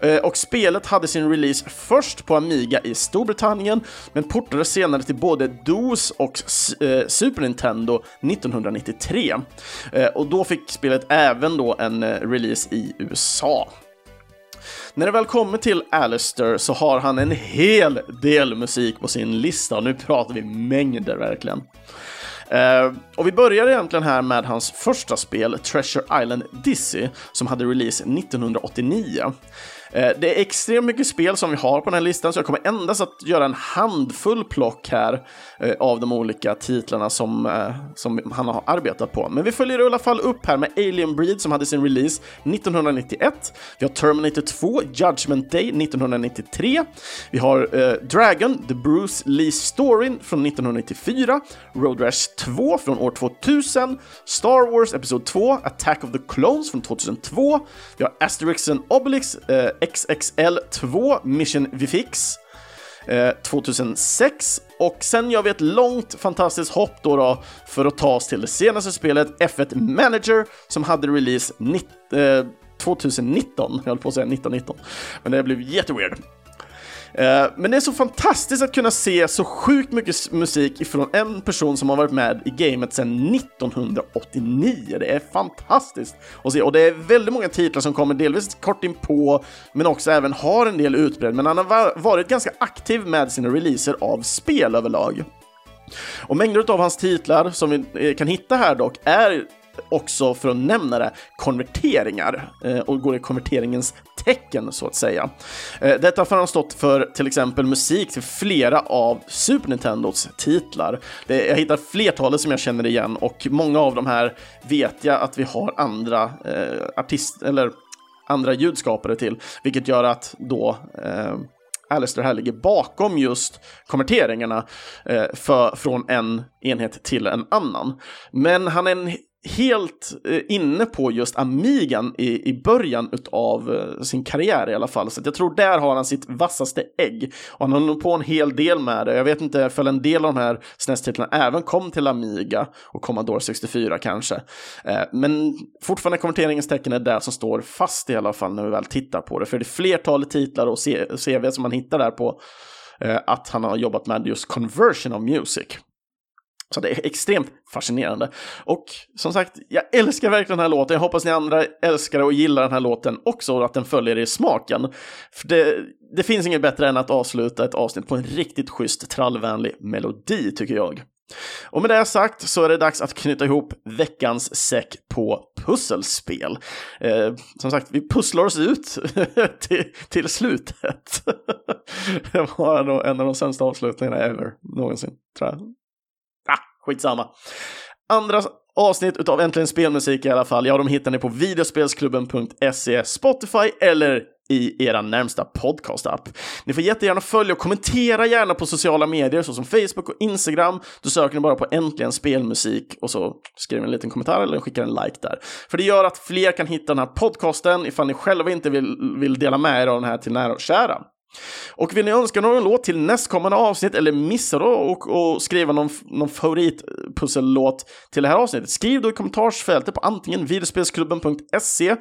Ehm, och spelet hade sin release först på Amiga i Storbritannien, men portades senare till både DOS och eh, Super Nintendo 1993. och då fick spelet även då en eh, release i USA. När det väl kommer till Alistair så har han en hel del musik på sin lista och nu pratar vi mängder verkligen. Uh, och vi börjar egentligen här med hans första spel, Treasure Island Dizzy, som hade release 1989. Eh, det är extremt mycket spel som vi har på den här listan, så jag kommer endast att göra en handfull plock här eh, av de olika titlarna som, eh, som han har arbetat på. Men vi följer i alla fall upp här med Alien Breed som hade sin release 1991. Vi har Terminator 2, Judgment Day 1993. Vi har eh, Dragon, The Bruce Lee Story från 1994. Road Rash 2 från år 2000. Star Wars Episod 2, Attack of the Clones från 2002. Vi har Asterix and Obelix eh, XXL2 Mission Vifix eh, 2006 och sen gör vi ett långt fantastiskt hopp då, då för att ta oss till det senaste spelet F1 Manager som hade release 2019, eh, jag höll på att säga 1919, men det blev jätteweird. Eh, men det är så fantastiskt att kunna se så sjukt mycket musik ifrån en person som har varit med i gamet sedan 1989. Det är fantastiskt att se och det är väldigt många titlar som kommer delvis kort in på men också även har en del utbredd. Men han har varit ganska aktiv med sina releaser av spel överlag. Och mängder av hans titlar som vi eh, kan hitta här dock är också, för att nämna det, konverteringar eh, och går i konverteringens tecken så att säga. Eh, detta har han stått för till exempel musik till flera av Super Nintendos titlar. Jag hittar flertalet som jag känner igen och många av de här vet jag att vi har andra eh, artist eller andra ljudskapare till, vilket gör att då eh, Alistair här ligger bakom just konverteringarna eh, för, från en enhet till en annan. Men han är en helt eh, inne på just Amigan i, i början av eh, sin karriär i alla fall. Så jag tror där har han sitt vassaste ägg. Och han har nog på en hel del med det. Jag vet inte ifall en del av de här SNES-titlarna även kom till Amiga och Commodore 64 kanske. Eh, men fortfarande konverteringens tecken är det som står fast i alla fall när vi väl tittar på det. För det är flertalet titlar och CV som man hittar där på att han har jobbat med just conversion of music. Så det är extremt fascinerande. Och som sagt, jag älskar verkligen den här låten. Jag hoppas ni andra älskar och gillar den här låten också och att den följer er i smaken. För det, det finns inget bättre än att avsluta ett avsnitt på en riktigt schysst trallvänlig melodi, tycker jag. Och med det sagt så är det dags att knyta ihop veckans säck på pusselspel. Eh, som sagt, vi pusslar oss ut till, till slutet. det var nog en av de sämsta avslutningarna ever, någonsin, tror jag skitsamma. Andra avsnitt utav Äntligen Spelmusik i alla fall, ja, de hittar ni på videospelsklubben.se, Spotify eller i era närmsta podcast-app. Ni får jättegärna följa och kommentera gärna på sociala medier såsom Facebook och Instagram. Då söker ni bara på Äntligen Spelmusik och så skriver ni en liten kommentar eller skickar en like där. För det gör att fler kan hitta den här podcasten ifall ni själva inte vill, vill dela med er av den här till nära och kära. Och vill ni önska någon låt till nästkommande avsnitt eller missa då och, och skriva någon, någon favoritpussellåt till det här avsnittet, skriv då i kommentarsfältet på antingen videospelsklubben.se,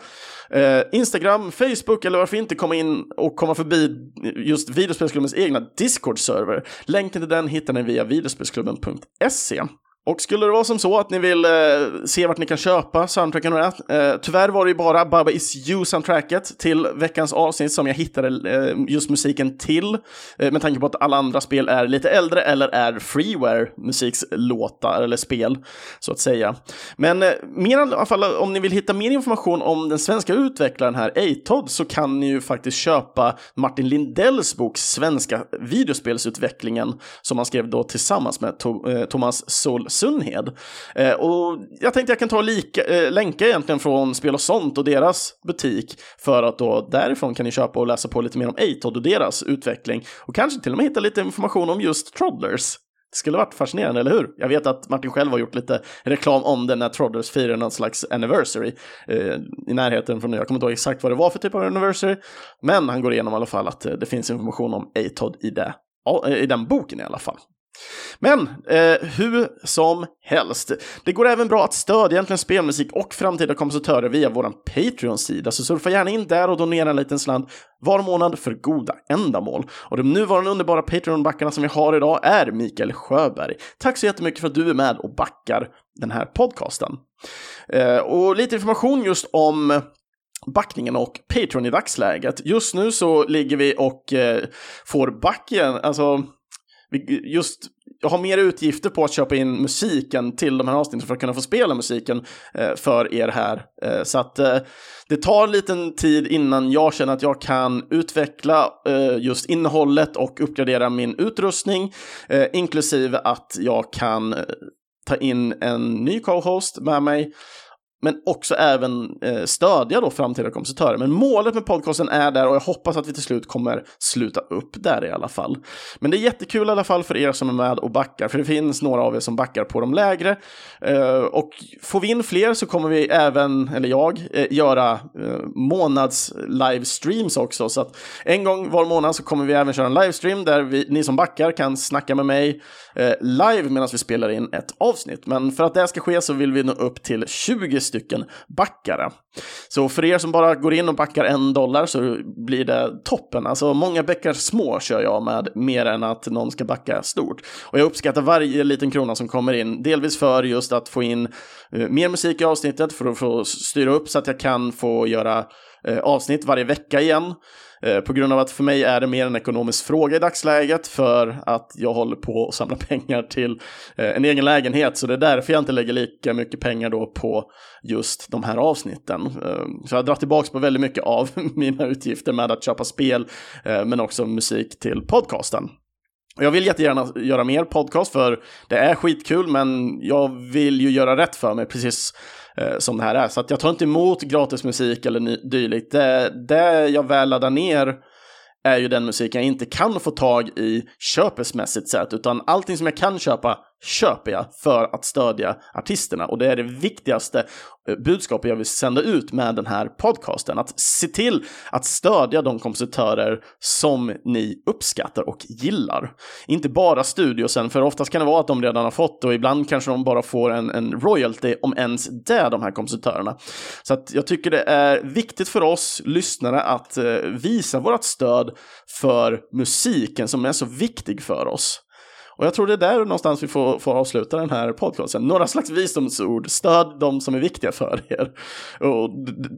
eh, Instagram, Facebook eller varför inte komma in och komma förbi just videospelsklubbens egna Discord-server. Länken till den hittar ni via videospelsklubben.se. Och skulle det vara som så att ni vill eh, se vart ni kan köpa soundtracken och det, eh, tyvärr var det ju bara Baba Is You-soundtracket till veckans avsnitt som jag hittade eh, just musiken till, eh, med tanke på att alla andra spel är lite äldre eller är freeware musikslåtar eller spel, så att säga. Men eh, mer i alla fall, om ni vill hitta mer information om den svenska utvecklaren här, Atod, så kan ni ju faktiskt köpa Martin Lindells bok Svenska videospelsutvecklingen, som han skrev då tillsammans med to eh, Thomas Sol Sunhed Eh, och jag tänkte jag kan ta lika, eh, länka egentligen från Spel och sånt och deras butik för att då därifrån kan ni köpa och läsa på lite mer om Atod och deras utveckling och kanske till och med hitta lite information om just Troddlers. Det skulle varit fascinerande, eller hur? Jag vet att Martin själv har gjort lite reklam om det när Troddlers firar någon slags anniversary eh, i närheten från, jag kommer inte ihåg exakt vad det var för typ av anniversary, men han går igenom i alla fall att eh, det finns information om Atod i, det, eh, i den boken i alla fall. Men eh, hur som helst, det går även bra att stödja egentligen spelmusik och framtida kompositörer via vår Patreon-sida, så surfa gärna in där och donera en liten slant var månad för goda ändamål. Och de nuvarande underbara Patreon-backarna som vi har idag är Mikael Sjöberg. Tack så jättemycket för att du är med och backar den här podcasten. Eh, och lite information just om backningen och Patreon i dagsläget. Just nu så ligger vi och eh, får backen, alltså just, jag har mer utgifter på att köpa in musiken till de här avsnitten för att kunna få spela musiken eh, för er här. Eh, så att eh, det tar en liten tid innan jag känner att jag kan utveckla eh, just innehållet och uppgradera min utrustning, eh, inklusive att jag kan eh, ta in en ny co-host med mig men också även eh, stödja då framtida kompositörer. Men målet med podcasten är där och jag hoppas att vi till slut kommer sluta upp där i alla fall. Men det är jättekul i alla fall för er som är med och backar, för det finns några av er som backar på de lägre. Eh, och får vi in fler så kommer vi även, eller jag, eh, göra eh, månads livestreams också. Så att en gång var månad så kommer vi även köra en livestream där vi, ni som backar kan snacka med mig eh, live medan vi spelar in ett avsnitt. Men för att det ska ske så vill vi nå upp till 20 stycken backare. Så för er som bara går in och backar en dollar så blir det toppen. Alltså många bäckar små kör jag med mer än att någon ska backa stort. Och jag uppskattar varje liten krona som kommer in, delvis för just att få in eh, mer musik i avsnittet, för att få styra upp så att jag kan få göra eh, avsnitt varje vecka igen. Eh, på grund av att för mig är det mer en ekonomisk fråga i dagsläget för att jag håller på att samla pengar till eh, en egen lägenhet. Så det är därför jag inte lägger lika mycket pengar då på just de här avsnitten. Eh, så jag drar tillbaka på väldigt mycket av mina utgifter med att köpa spel eh, men också musik till podcasten. Jag vill jättegärna göra mer podcast för det är skitkul men jag vill ju göra rätt för mig precis Eh, som det här är. Så att jag tar inte emot gratis musik eller dylikt. Det, det jag väl laddar ner är ju den musik jag inte kan få tag i köpesmässigt sett, utan allting som jag kan köpa köper jag för att stödja artisterna. Och det är det viktigaste eh, budskapet jag vill sända ut med den här podcasten. Att se till att stödja de kompositörer som ni uppskattar och gillar. Inte bara studiosen, för oftast kan det vara att de redan har fått och ibland kanske de bara får en, en royalty, om ens det, de här kompositörerna. Så att jag tycker det är viktigt för oss lyssnare att eh, visa vårt stöd för musiken som är så viktig för oss. Och jag tror det är där någonstans vi får, får avsluta den här podcasten. Några slags visdomsord, stöd de som är viktiga för er. Och det,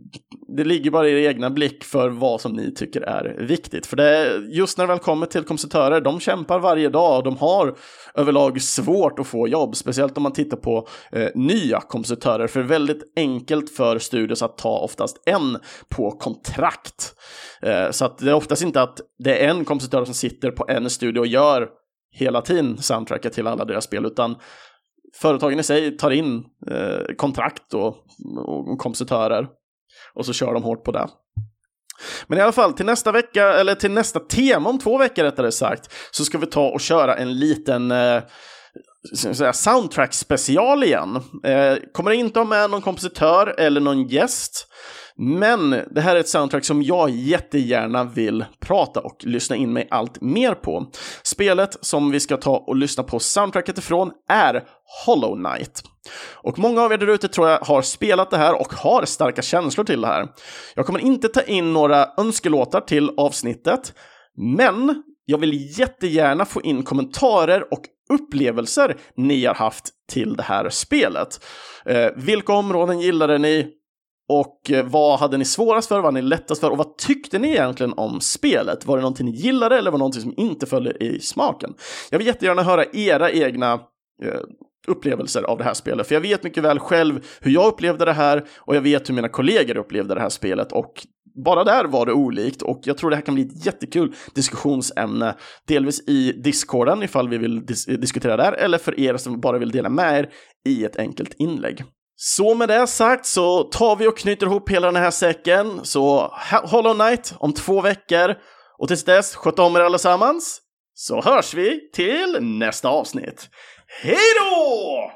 det ligger bara i er egna blick för vad som ni tycker är viktigt. För det, just när det väl kommer till kompositörer, de kämpar varje dag och de har överlag svårt att få jobb, speciellt om man tittar på eh, nya kompositörer. För det är väldigt enkelt för studios att ta oftast en på kontrakt. Eh, så att det är oftast inte att det är en kompositör som sitter på en studio och gör hela tiden soundtracket till alla deras spel, utan företagen i sig tar in eh, kontrakt och, och kompositörer och så kör de hårt på det. Men i alla fall, till nästa vecka, eller till nästa tema om två veckor rättare sagt, så ska vi ta och köra en liten eh, soundtrack special igen. Eh, kommer inte ha med någon kompositör eller någon gäst. Men det här är ett soundtrack som jag jättegärna vill prata och lyssna in mig allt mer på. Spelet som vi ska ta och lyssna på soundtracket ifrån är Hollow Knight. Och många av er där ute tror jag har spelat det här och har starka känslor till det här. Jag kommer inte ta in några önskelåtar till avsnittet, men jag vill jättegärna få in kommentarer och upplevelser ni har haft till det här spelet. Eh, vilka områden gillade ni? Och eh, vad hade ni svårast för, vad hade ni lättast för och vad tyckte ni egentligen om spelet? Var det någonting ni gillade eller var det någonting som inte föll i smaken? Jag vill jättegärna höra era egna eh, upplevelser av det här spelet, för jag vet mycket väl själv hur jag upplevde det här och jag vet hur mina kollegor upplevde det här spelet och bara där var det olikt och jag tror det här kan bli ett jättekul diskussionsämne, delvis i discorden ifall vi vill dis diskutera där, eller för er som bara vill dela med er i ett enkelt inlägg. Så med det sagt så tar vi och knyter ihop hela den här säcken, så Hollow Knight om två veckor och tills dess, sköt om er allesammans, så hörs vi till nästa avsnitt. Hej då!